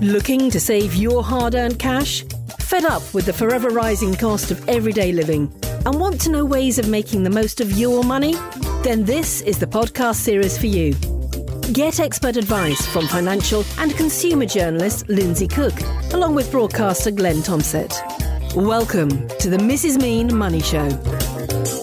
Looking to save your hard earned cash? Fed up with the forever rising cost of everyday living and want to know ways of making the most of your money? Then this is the podcast series for you. Get expert advice from financial and consumer journalist Lindsay Cook, along with broadcaster Glenn Thompson. Welcome to the Mrs. Mean Money Show.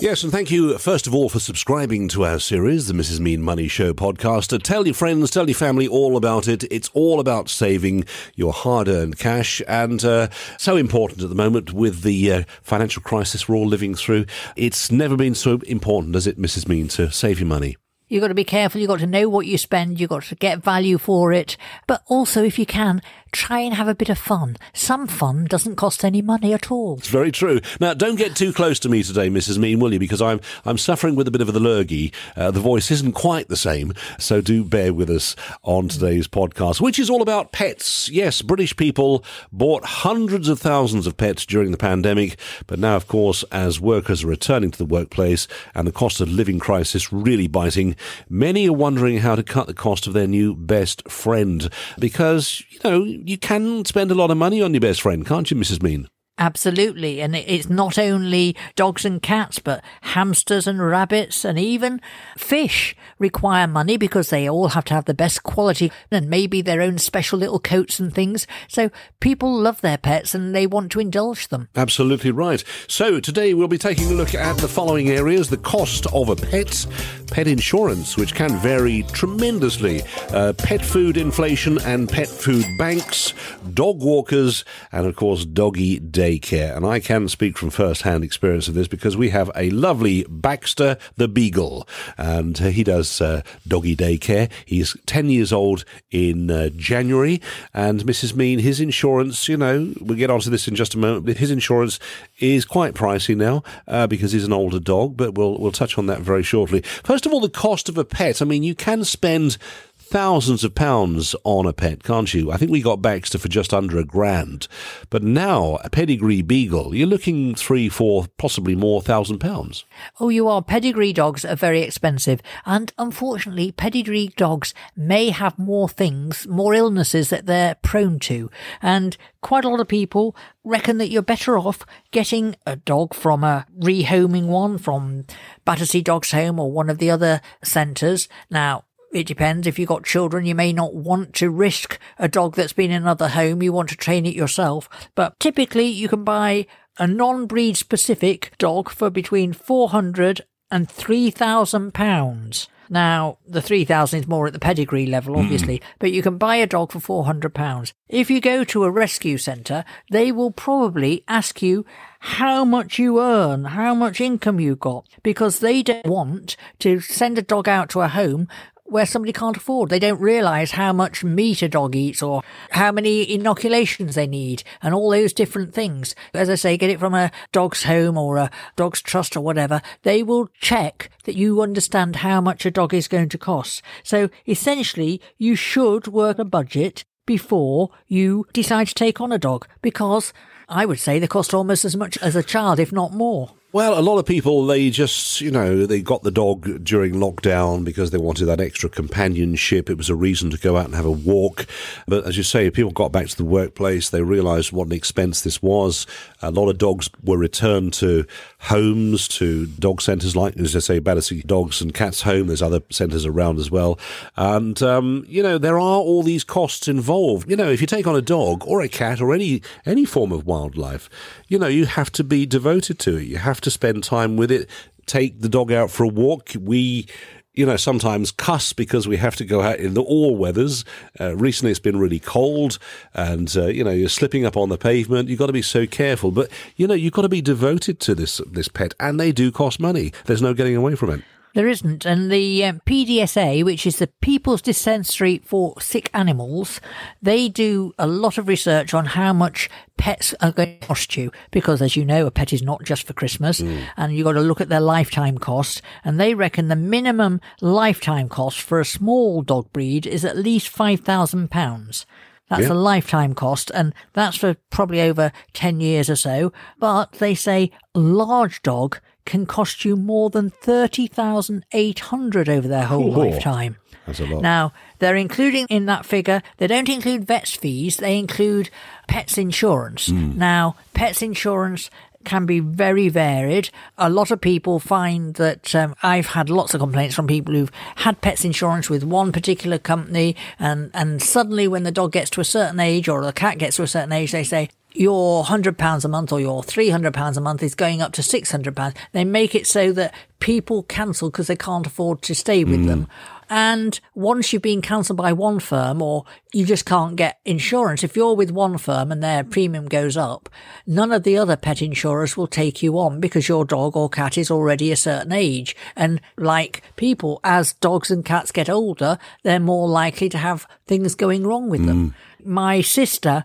Yes, and thank you, first of all, for subscribing to our series, the Mrs. Mean Money Show podcast. Uh, tell your friends, tell your family all about it. It's all about saving your hard earned cash, and uh, so important at the moment with the uh, financial crisis we're all living through. It's never been so important, as it, Mrs. Mean, to save your money. You've got to be careful. You've got to know what you spend. You've got to get value for it. But also, if you can, try and have a bit of fun. Some fun doesn't cost any money at all. It's very true. Now, don't get too close to me today, Mrs. Mean, will you? Because I'm I'm suffering with a bit of an allergy. Uh, the voice isn't quite the same, so do bear with us on today's podcast, which is all about pets. Yes, British people bought hundreds of thousands of pets during the pandemic, but now, of course, as workers are returning to the workplace and the cost of living crisis really biting, many are wondering how to cut the cost of their new best friend because you know you can spend a lot of money on your best friend, can't you, Mrs. Mean? Absolutely. And it's not only dogs and cats, but hamsters and rabbits and even fish require money because they all have to have the best quality and maybe their own special little coats and things. So people love their pets and they want to indulge them. Absolutely right. So today we'll be taking a look at the following areas the cost of a pet, pet insurance, which can vary tremendously, uh, pet food inflation and pet food banks, dog walkers, and of course, doggy daycare. And I can speak from first hand experience of this because we have a lovely Baxter the Beagle, and he does uh, doggy daycare. He's 10 years old in uh, January, and Mrs. Mean, his insurance, you know, we'll get onto this in just a moment, but his insurance is quite pricey now uh, because he's an older dog, but we'll, we'll touch on that very shortly. First of all, the cost of a pet. I mean, you can spend thousands of pounds on a pet, can't you? I think we got Baxter for just under a grand. But now, a pedigree beagle, you're looking three, four, possibly more thousand pounds. Oh, you are. Pedigree dogs are very expensive. And unfortunately, pedigree dogs may have more things, more illnesses that they're prone to. And quite a lot of people reckon that you're better off getting a dog from a rehoming one from Battersea Dogs Home or one of the other centres. Now, it depends. If you've got children, you may not want to risk a dog that's been in another home. You want to train it yourself. But typically, you can buy a non-breed specific dog for between 400 and 3,000 pounds. Now, the 3,000 is more at the pedigree level, obviously, mm. but you can buy a dog for 400 pounds. If you go to a rescue centre, they will probably ask you how much you earn, how much income you got, because they don't want to send a dog out to a home where somebody can't afford. They don't realise how much meat a dog eats or how many inoculations they need and all those different things. As I say, get it from a dog's home or a dog's trust or whatever. They will check that you understand how much a dog is going to cost. So essentially, you should work a budget before you decide to take on a dog because I would say they cost almost as much as a child, if not more. Well, a lot of people, they just, you know, they got the dog during lockdown because they wanted that extra companionship. It was a reason to go out and have a walk. But as you say, people got back to the workplace. They realized what an expense this was. A lot of dogs were returned to homes, to dog centres like, as I say, Battersea Dogs and Cats Home. There's other centres around as well. And, um, you know, there are all these costs involved. You know, if you take on a dog or a cat or any, any form of wildlife, you know, you have to be devoted to it. You have to spend time with it. Take the dog out for a walk. We you know, sometimes cuss because we have to go out in the all weathers. Uh, recently, it's been really cold, and uh, you know, you're slipping up on the pavement. You've got to be so careful, but you know, you've got to be devoted to this this pet, and they do cost money. There's no getting away from it. There isn't. And the um, PDSA, which is the People's Dispensary for Sick Animals, they do a lot of research on how much pets are going to cost you. Because as you know, a pet is not just for Christmas mm. and you've got to look at their lifetime cost. And they reckon the minimum lifetime cost for a small dog breed is at least £5,000. That's yeah. a lifetime cost, and that's for probably over 10 years or so. But they say large dog can cost you more than 30,800 over their whole Ooh. lifetime. That's a lot. Now, they're including in that figure, they don't include vets fees, they include pets insurance. Hmm. Now, pets insurance can be very varied. A lot of people find that um, I've had lots of complaints from people who've had pets insurance with one particular company, and, and suddenly when the dog gets to a certain age or the cat gets to a certain age, they say, your hundred pounds a month or your three hundred pounds a month is going up to six hundred pounds. They make it so that people cancel because they can't afford to stay with mm. them. And once you've been cancelled by one firm or you just can't get insurance, if you're with one firm and their premium goes up, none of the other pet insurers will take you on because your dog or cat is already a certain age. And like people, as dogs and cats get older, they're more likely to have things going wrong with them. Mm. My sister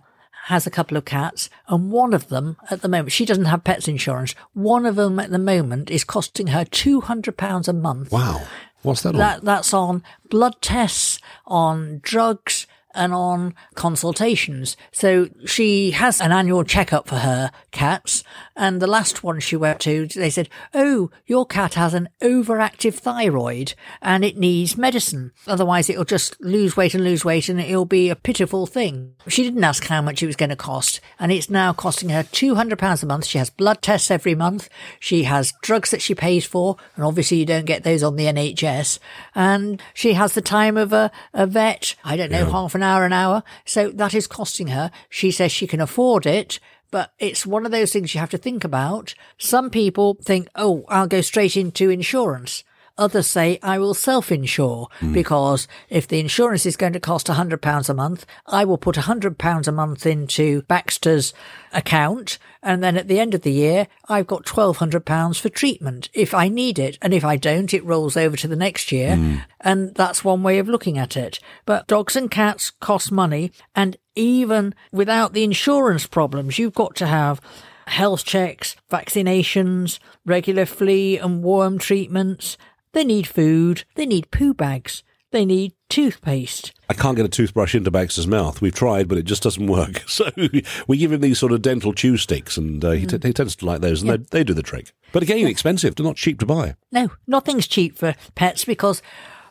has a couple of cats, and one of them at the moment, she doesn't have pets insurance. One of them at the moment is costing her £200 a month. Wow. What's that on? That, that's on blood tests, on drugs, and on consultations. So she has an annual checkup for her cats. And the last one she went to, they said, Oh, your cat has an overactive thyroid and it needs medicine. Otherwise it'll just lose weight and lose weight and it'll be a pitiful thing. She didn't ask how much it was going to cost. And it's now costing her £200 a month. She has blood tests every month. She has drugs that she pays for. And obviously you don't get those on the NHS. And she has the time of a, a vet. I don't know, half an hour, an hour. So that is costing her. She says she can afford it. But it's one of those things you have to think about. Some people think, oh, I'll go straight into insurance. Others say, I will self-insure hmm. because if the insurance is going to cost £100 a month, I will put £100 a month into Baxter's account. And then at the end of the year, I've got £1,200 for treatment if I need it. And if I don't, it rolls over to the next year. Hmm. And that's one way of looking at it. But dogs and cats cost money. And even without the insurance problems, you've got to have health checks, vaccinations, regular flea and worm treatments. They need food. They need poo bags. They need toothpaste. I can't get a toothbrush into Baxter's mouth. We've tried, but it just doesn't work. So we give him these sort of dental chew sticks, and uh, he, t- he tends to like those, and they, they do the trick. But again, expensive. They're not cheap to buy. No, nothing's cheap for pets because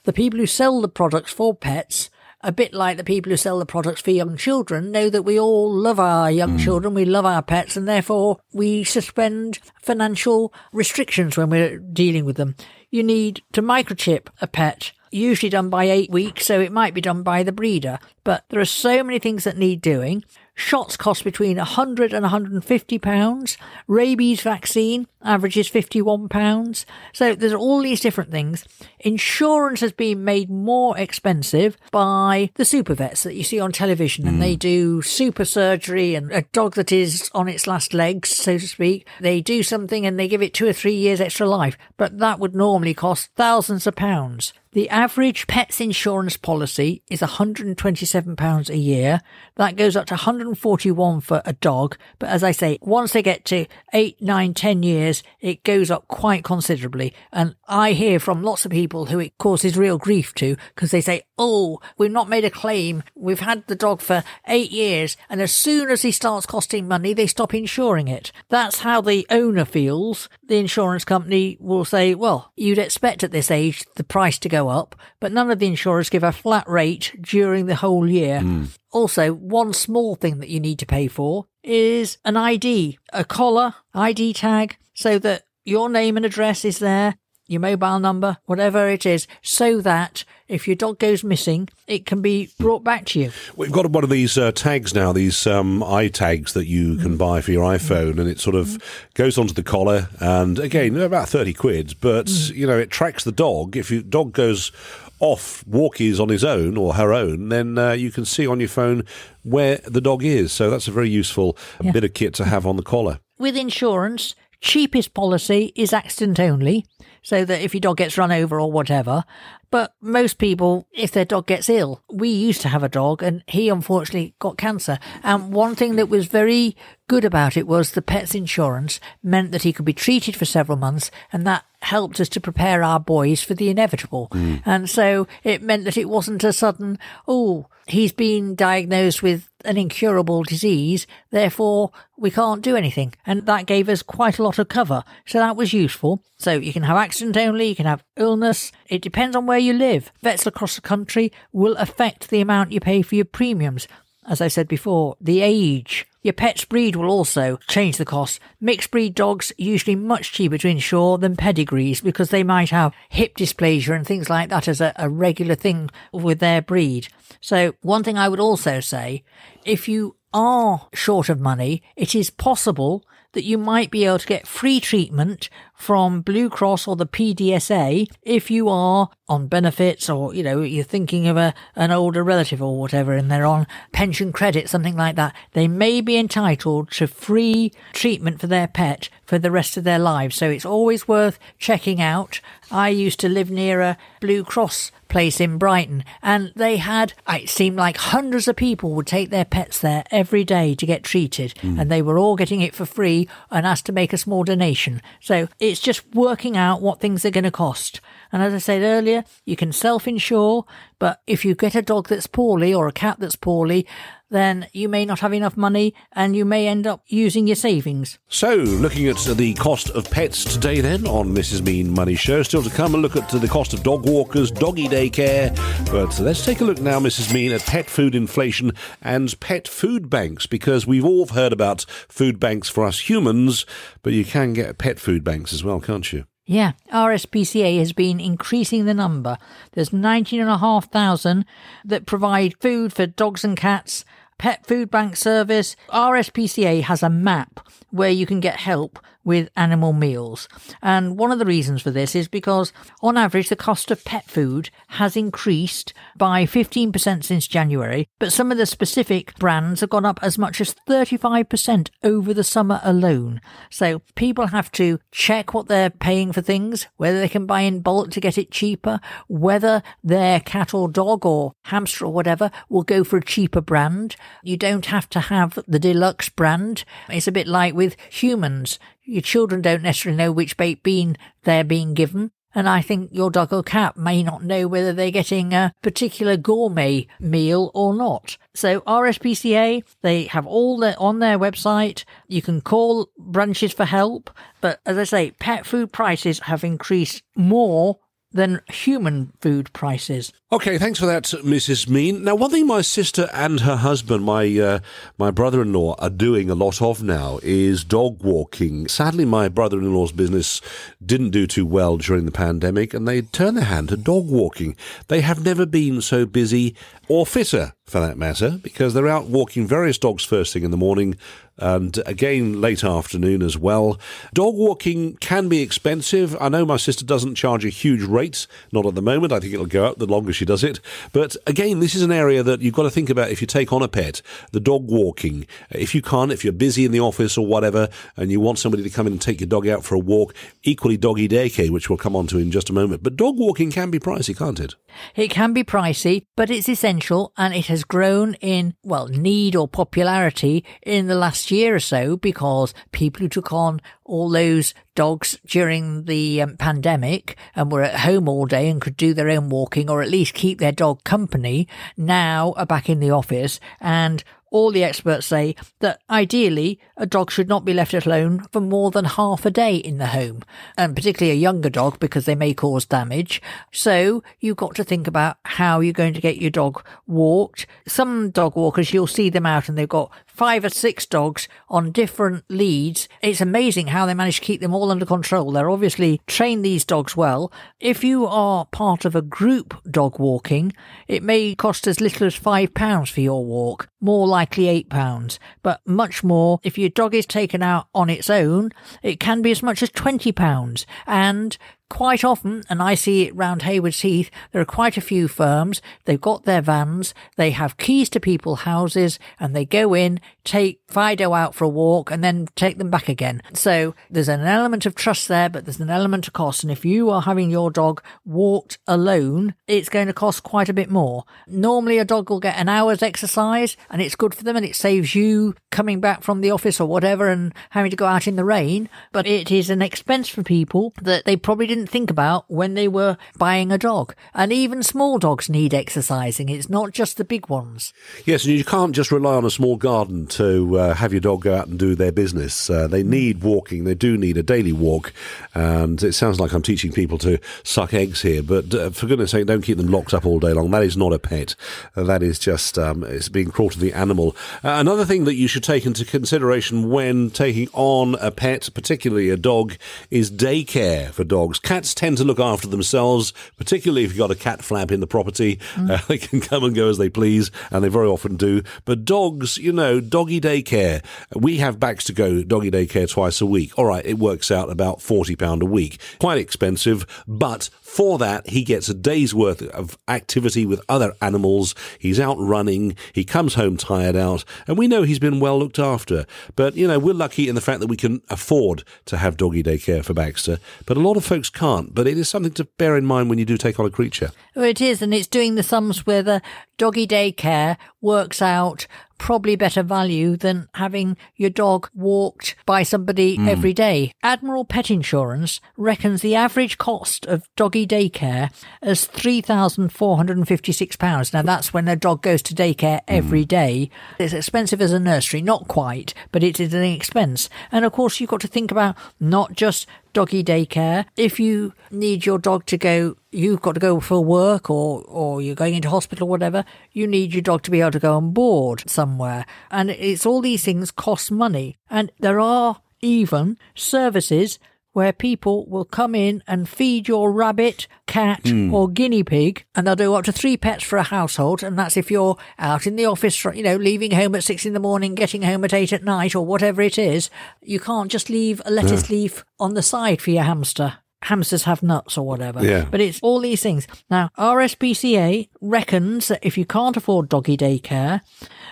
the people who sell the products for pets, a bit like the people who sell the products for young children, know that we all love our young hmm. children, we love our pets, and therefore we suspend financial restrictions when we're dealing with them. You need to microchip a pet. Usually done by eight weeks, so it might be done by the breeder. But there are so many things that need doing. Shots cost between 100 and 150 pounds. Rabies vaccine averages 51 pounds. So there's all these different things. Insurance has been made more expensive by the super vets that you see on television and they mm. do super surgery and a dog that is on its last legs, so to speak. They do something and they give it two or three years extra life, but that would normally cost thousands of pounds. The average pets insurance policy is £127 a year. That goes up to 141 for a dog. But as I say, once they get to eight, nine, ten years, it goes up quite considerably. And I hear from lots of people who it causes real grief to because they say, Oh, we've not made a claim. We've had the dog for eight years. And as soon as he starts costing money, they stop insuring it. That's how the owner feels. The insurance company will say, well, you'd expect at this age the price to go up, but none of the insurers give a flat rate during the whole year. Hmm. Also, one small thing that you need to pay for is an ID, a collar, ID tag, so that your name and address is there, your mobile number, whatever it is, so that if your dog goes missing, it can be brought back to you. We've got one of these uh, tags now, these um, AirTags that you can buy for your iPhone, and it sort of goes onto the collar. And again, about 30 quid, but, you know, it tracks the dog. If your dog goes off walkies on his own or her own, then uh, you can see on your phone where the dog is. So that's a very useful Yeah. bit of kit to have on the collar. With insurance, cheapest policy is accident only, so that if your dog gets run over or whatever. But most people, if their dog gets ill, we used to have a dog and he unfortunately got cancer. And one thing that was very good about it was the pet's insurance meant that he could be treated for several months and that helped us to prepare our boys for the inevitable. Mm. And so it meant that it wasn't a sudden, oh, he's been diagnosed with an incurable disease, therefore we can't do anything. And that gave us quite a lot of cover. So that was useful. So you can have accident only, you can have illness. It depends on where you live. Vets across the country will affect the amount you pay for your premiums. As I said before, the age. Your pet's breed will also change the cost. Mixed breed dogs usually much cheaper to insure than pedigrees because they might have hip dysplasia and things like that as a, a regular thing with their breed. So one thing I would also say, if you are short of money, it is possible that you might be able to get free treatment from Blue Cross or the PDSA if you are on benefits or, you know, you're thinking of a, an older relative or whatever and they're on pension credit, something like that. They may be entitled to free treatment for their pet for the rest of their lives. So it's always worth checking out. I used to live near a Blue Cross place in Brighton and they had, it seemed like hundreds of people would take their pets there every day to get treated mm. and they were all getting it for free and asked to make a small donation. So it's just working out what things are going to cost. And as I said earlier, you can self insure, but if you get a dog that's poorly or a cat that's poorly, then you may not have enough money and you may end up using your savings. So, looking at the cost of pets today, then, on Mrs. Mean Money Show. Still to come, a look at the cost of dog walkers, doggy daycare. But let's take a look now, Mrs. Mean, at pet food inflation and pet food banks, because we've all heard about food banks for us humans, but you can get pet food banks as well, can't you? Yeah, RSPCA has been increasing the number. There's 19,500 that provide food for dogs and cats. Pet Food Bank Service. RSPCA has a map where you can get help with animal meals. And one of the reasons for this is because, on average, the cost of pet food has increased by 15% since January, but some of the specific brands have gone up as much as 35% over the summer alone. So people have to check what they're paying for things, whether they can buy in bulk to get it cheaper, whether their cat or dog or hamster or whatever will go for a cheaper brand. You don't have to have the deluxe brand. It's a bit like with humans. Your children don't necessarily know which baked bean they're being given. And I think your dog or cat may not know whether they're getting a particular gourmet meal or not. So RSPCA, they have all that on their website. You can call branches for help. But as I say, pet food prices have increased more than human food prices. Okay, thanks for that, Mrs. Mean. Now, one thing my sister and her husband, my uh, my brother-in-law, are doing a lot of now is dog walking. Sadly, my brother-in-law's business didn't do too well during the pandemic, and they turned their hand to dog walking. They have never been so busy or fitter, for that matter, because they're out walking various dogs first thing in the morning and again late afternoon as well. Dog walking can be expensive. I know my sister doesn't charge a huge rate, not at the moment. I think it'll go up the longer she does it. But again, this is an area that you've got to think about if you take on a pet. The dog walking. If you can't, if you're busy in the office or whatever, and you want somebody to come in and take your dog out for a walk, equally doggy daycare, which we'll come on to in just a moment. But dog walking can be pricey, can't it? It can be pricey, but it's essential and it has grown in, well, need or popularity in the last year or so because people who took on all those dogs during the um, pandemic and were at home all day and could do their own walking or at least keep their dog company now are back in the office and all the experts say that ideally a dog should not be left alone for more than half a day in the home, and particularly a younger dog because they may cause damage. So you've got to think about how you're going to get your dog walked. Some dog walkers, you'll see them out and they've got five or six dogs on different leads. It's amazing how they manage to keep them all under control. They're obviously trained these dogs well. If you are part of a group dog walking, it may cost as little as five pounds for your walk, more likely eight pounds, but much more if your dog is taken out on its own. It can be as much as twenty pounds, and Quite often, and I see it round Haywards Heath, there are quite a few firms. They've got their vans, they have keys to people's houses, and they go in, take Fido out for a walk, and then take them back again. So there's an element of trust there, but there's an element of cost. And if you are having your dog walked alone, it's going to cost quite a bit more. Normally, a dog will get an hour's exercise, and it's good for them, and it saves you coming back from the office or whatever and having to go out in the rain. But it is an expense for people that they probably didn't think about when they were buying a dog. And even small dogs need exercising. It's not just the big ones. Yes, and you can't just rely on a small garden to uh, have your dog go out and do their business. Uh, they need walking. They do need a daily walk. And it sounds like I'm teaching people to suck eggs here, but uh, for goodness sake, don't keep them locked up all day long. That is not a pet. That is just um, it's being cruel to the animal. Uh, another thing that you should take into consideration when taking on a pet, particularly a dog, is daycare for dogs. Cats tend to look after themselves, particularly if you've got a cat flap in the property. Mm. Uh, they can come and go as they please, and they very often do. But dogs, you know, doggy daycare. We have Baxter Go doggy daycare twice a week. All right, it works out about £40 a week. Quite expensive, but for that, he gets a day's worth of activity with other animals. He's out running. He comes home tired out. And we know he's been well looked after. But, you know, we're lucky in the fact that we can afford to have doggy daycare for Baxter. But a lot of folks can't. But it is something to bear in mind when you do take on a creature. Well, it is. And it's doing the sums where the doggy daycare works out probably better value than having your dog walked by somebody mm. every day. Admiral Pet Insurance reckons the average cost of doggy daycare as £3,456. Now, that's when a dog goes to daycare every mm. day. It's expensive as a nursery, not quite, but it is an expense. And of course, you've got to think about not just doggy daycare. If you need your dog to go, you've got to go for work or, or you're going into hospital or whatever, you need your dog to be able to go on board somewhere. And it's all these things cost money. And there are even services where people will come in and feed your rabbit, cat, mm. or guinea pig, and they'll do up to three pets for a household. And that's if you're out in the office, you know, leaving home at six in the morning, getting home at eight at night, or whatever it is. You can't just leave a lettuce yeah. leaf on the side for your hamster hamsters have nuts or whatever. Yeah. But it's all these things. Now, RSPCA reckons that if you can't afford doggy daycare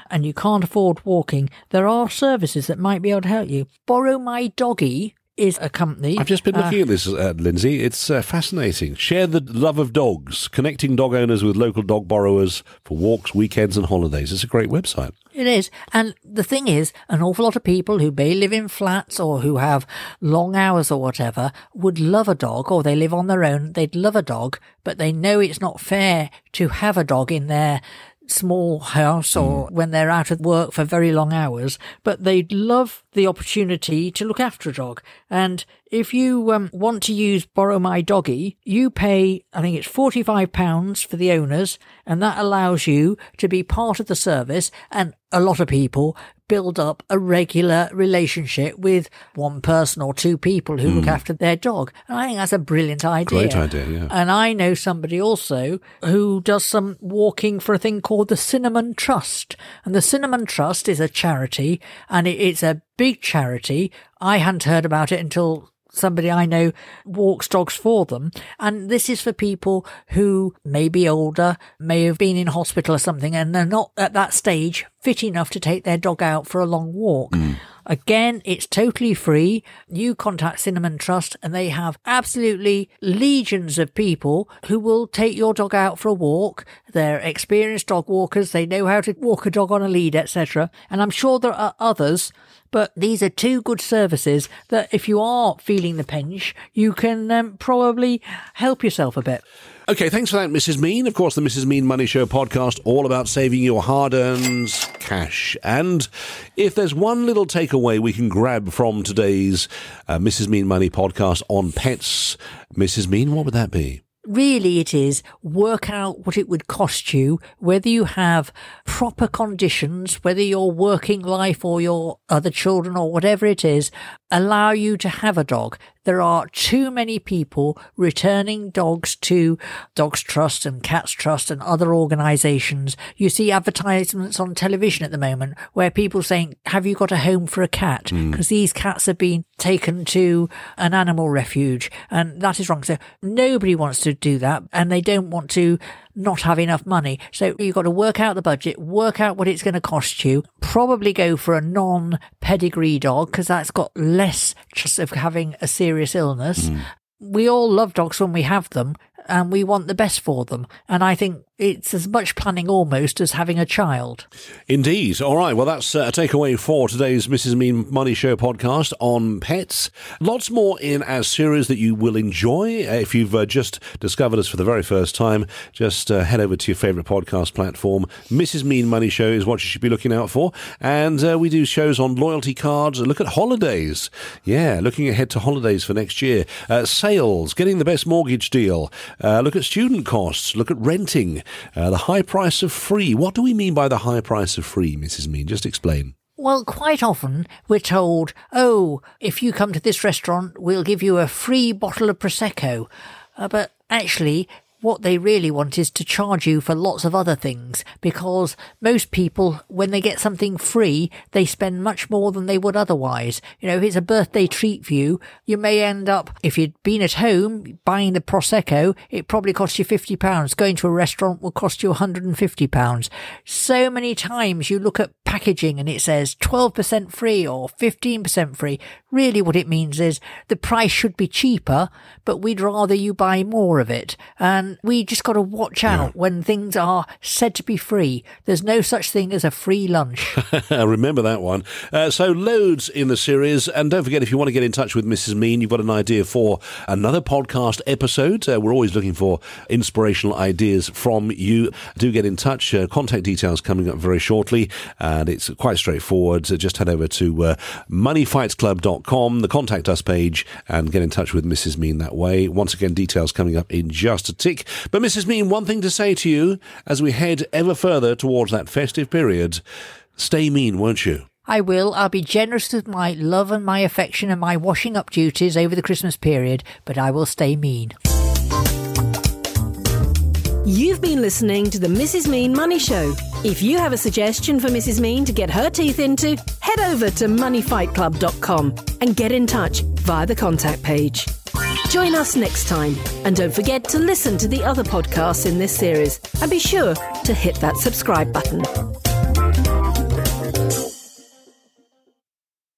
and you can't afford walking, there are services that might be able to help you. Borrow My Doggy is a company. I've just been looking uh, at this, uh, Lindsay. It's uh, fascinating. Share the love of dogs, connecting dog owners with local dog borrowers for walks, weekends, and holidays. It's a great website. It is. And the thing is, an awful lot of people who may live in flats or who have long hours or whatever would love a dog or they live on their own. They'd love a dog, but they know it's not fair to have a dog in their small house or mm. when they're out of work for very long hours, but they'd love the opportunity to look after a dog. And if you um, want to use Borrow My Doggy, you pay, I think it's £45 for the owners, and that allows you to be part of the service. And a lot of people build up a regular relationship with one person or two people who mm. look hmm. after their dog. And I think that's a brilliant idea. Great idea, yeah. And I know somebody also who does some walking for a thing called the Cinnamon Trust. And the Cinnamon Trust is a charity and it's a big charity. I hadn't heard about it until somebody I know walks dogs for them. And this is for people who may be older, may have been in hospital or something, and they're not at that stage fit enough to take their dog out for a long walk. Mm. Again, it's totally free. You contact Cinnamon Trust and they have absolutely legions of people who will take your dog out for a walk. They're experienced dog walkers. They know how to walk a dog on a lead, etc. And I'm sure there are others but these are two good services that if you are feeling the pinch, you can um, probably help yourself a bit. Okay, thanks for that, Mrs. Mean. Of course, the Mrs. Mean Money Show podcast, all about saving your hard earned cash. And if there's one little takeaway we can grab from today's uh, Mrs. Mean Money podcast on pets, Mrs. Mean, what would that be? really it is work out what it would cost you, whether you have proper conditions, whether your working life or your other children or whatever it is, allow you to have a dog. There are too many people returning dogs to Dogs Trust and Cats Trust and other organisations. You see advertisements on television at the moment where people saying, have you got a home for a cat? Because mm. these cats have been taken to an animal refuge and that is wrong. So nobody wants to do that and they don't want to not have enough money. So you've got to work out the budget, work out what it's going to cost you, probably go for a non pedigree dog because that's got less chance of having a serious illness. Mm. We all love dogs when we have them, and we want the best for them. And I think it's as much planning almost as having a child. Indeed. All right. Well, that's uh, a takeaway for today's Mrs. Mean Money Show podcast on pets. Lots more in our series that you will enjoy. Uh, if you've uh, just discovered us for the very first time, just uh, head over to your favourite podcast platform. Mrs. Mean Money Show is what you should be looking out for. And uh, we do shows on loyalty cards. Look at holidays. Yeah, looking ahead to holidays for next year. Uh, sales, getting the best mortgage deal. Look at student costs. Look at renting. Uh, the high price of free. What do we mean by the high price of free, Mrs. Mean? Just explain. Well, quite often we're told, oh, if you come to this restaurant, we'll give you a free bottle of Prosecco. Uh, but actually, what they really want is to charge you for lots of other things because most people, when they get something free, they spend much more than they would otherwise. You know, if it's a birthday treat for you, you may end up, if you'd been at home buying the Prosecco, it probably cost you £50. Going to a restaurant will cost you £150. So many times you look at packaging and it says 12% free or 15% free. Really what it means is the price should be cheaper, but we'd rather you buy more of it. And we just got to watch out yeah. when things are said to be free. There's no such thing as a free lunch. Remember that one. Uh, so, loads in the series. And don't forget, if you want to get in touch with Mrs. Mean, you've got an idea for another podcast episode. Uh, we're always looking for inspirational ideas from you. Do get in touch. Uh, contact details coming up very shortly. And it's quite straightforward. So just head over to uh, moneyfightsclub.com, the contact us page, and get in touch with Mrs. Mean that way. Once again, details coming up in just a tick. But, Mrs. Mean, one thing to say to you as we head ever further towards that festive period stay mean, won't you? I will. I'll be generous with my love and my affection and my washing up duties over the Christmas period, but I will stay mean. You've been listening to the Mrs. Mean Money Show. If you have a suggestion for Mrs. Mean to get her teeth into, head over to moneyfightclub.com and get in touch via the contact page. Join us next time, and don't forget to listen to the other podcasts in this series, and be sure to hit that subscribe button.